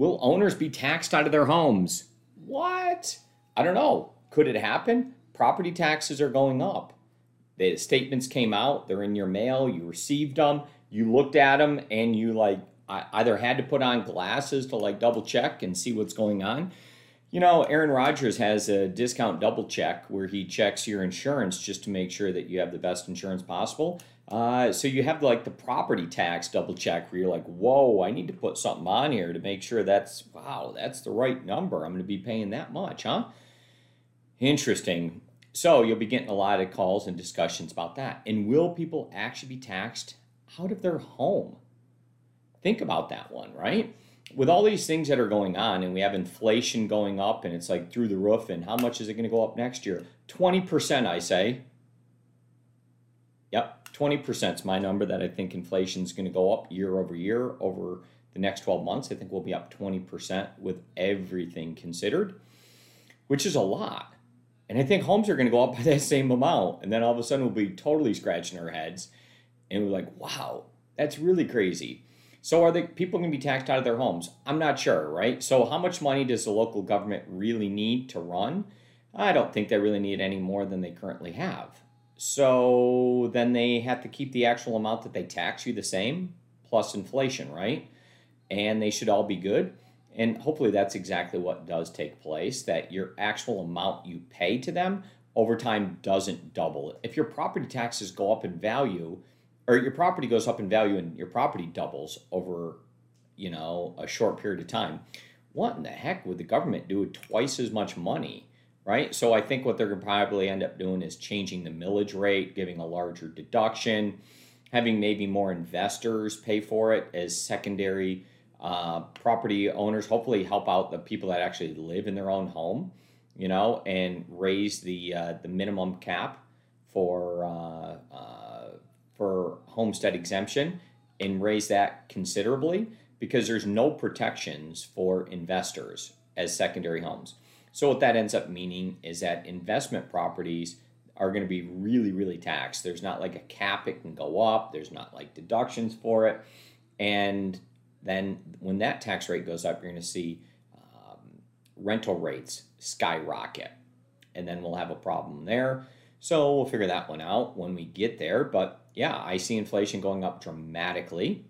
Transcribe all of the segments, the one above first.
Will owners be taxed out of their homes? What? I don't know. Could it happen? Property taxes are going up. The statements came out, they're in your mail, you received them, you looked at them, and you like either had to put on glasses to like double check and see what's going on. You know, Aaron Rodgers has a discount double check where he checks your insurance just to make sure that you have the best insurance possible. Uh, so you have like the property tax double check where you're like, whoa, I need to put something on here to make sure that's, wow, that's the right number. I'm going to be paying that much, huh? Interesting. So you'll be getting a lot of calls and discussions about that. And will people actually be taxed out of their home? Think about that one, right? With all these things that are going on, and we have inflation going up, and it's like through the roof, and how much is it going to go up next year? 20%, I say. Yep, 20% is my number that I think inflation is going to go up year over year over the next 12 months. I think we'll be up 20% with everything considered, which is a lot. And I think homes are going to go up by that same amount. And then all of a sudden we'll be totally scratching our heads and we're like, wow, that's really crazy. So are the people going to be taxed out of their homes? I'm not sure, right? So how much money does the local government really need to run? I don't think they really need any more than they currently have. So then they have to keep the actual amount that they tax you the same plus inflation, right? And they should all be good. And hopefully that's exactly what does take place that your actual amount you pay to them over time doesn't double. If your property taxes go up in value, or your property goes up in value and your property doubles over, you know, a short period of time, what in the heck would the government do with twice as much money? right? So I think what they're going to probably end up doing is changing the millage rate, giving a larger deduction, having maybe more investors pay for it as secondary uh, property owners. Hopefully, help out the people that actually live in their own home, you know, and raise the uh, the minimum cap for uh, uh homestead exemption and raise that considerably because there's no protections for investors as secondary homes. So what that ends up meaning is that investment properties are going to be really, really taxed. There's not like a cap it can go up. There's not like deductions for it. And then when that tax rate goes up, you're going to see um, rental rates skyrocket. And then we'll have a problem there. So we'll figure that one out when we get there. But yeah, I see inflation going up dramatically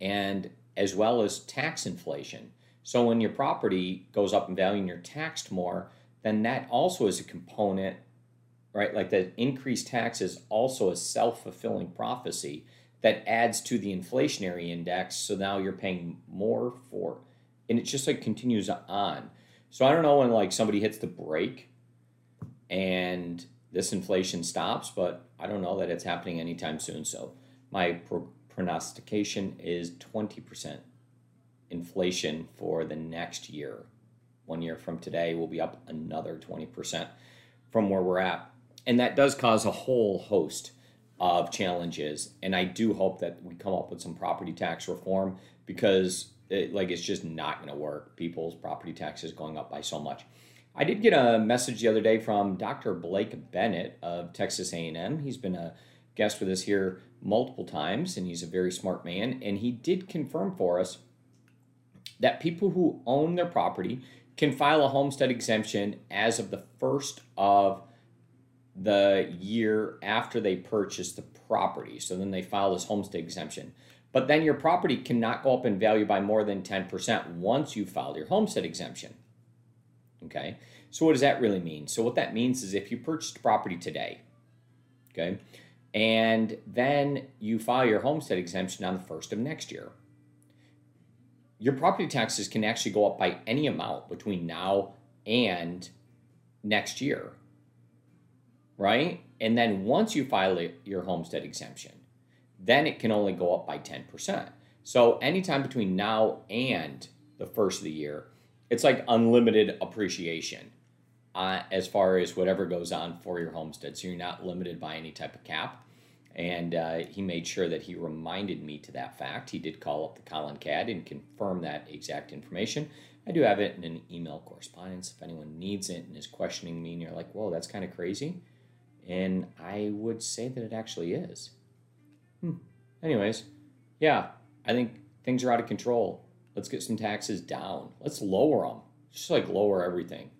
and as well as tax inflation. So when your property goes up in value and you're taxed more, then that also is a component, right? Like the increased tax is also a self fulfilling prophecy that adds to the inflationary index. So now you're paying more for, and it just like continues on. So I don't know when like somebody hits the brake and this inflation stops, but I don't know that it's happening anytime soon. So my pro- prognostication is 20% inflation for the next year. One year from today, we'll be up another 20% from where we're at. And that does cause a whole host of challenges. And I do hope that we come up with some property tax reform because it, like it's just not going to work. People's property taxes going up by so much. I did get a message the other day from Dr. Blake Bennett of Texas A&M. He's been a guest with us here multiple times and he's a very smart man and he did confirm for us that people who own their property can file a homestead exemption as of the first of the year after they purchase the property. So then they file this homestead exemption. But then your property cannot go up in value by more than 10% once you file your homestead exemption. Okay, so what does that really mean? So, what that means is if you purchased property today, okay, and then you file your homestead exemption on the first of next year, your property taxes can actually go up by any amount between now and next year. Right? And then once you file your homestead exemption, then it can only go up by 10%. So anytime between now and the first of the year, it's like unlimited appreciation uh, as far as whatever goes on for your homestead. So you're not limited by any type of cap. And uh, he made sure that he reminded me to that fact. He did call up the Collin CAD and confirm that exact information. I do have it in an email correspondence if anyone needs it and is questioning me and you're like, whoa, that's kind of crazy. And I would say that it actually is. Hmm. Anyways, yeah, I think things are out of control. Let's get some taxes down. Let's lower them. Just like lower everything.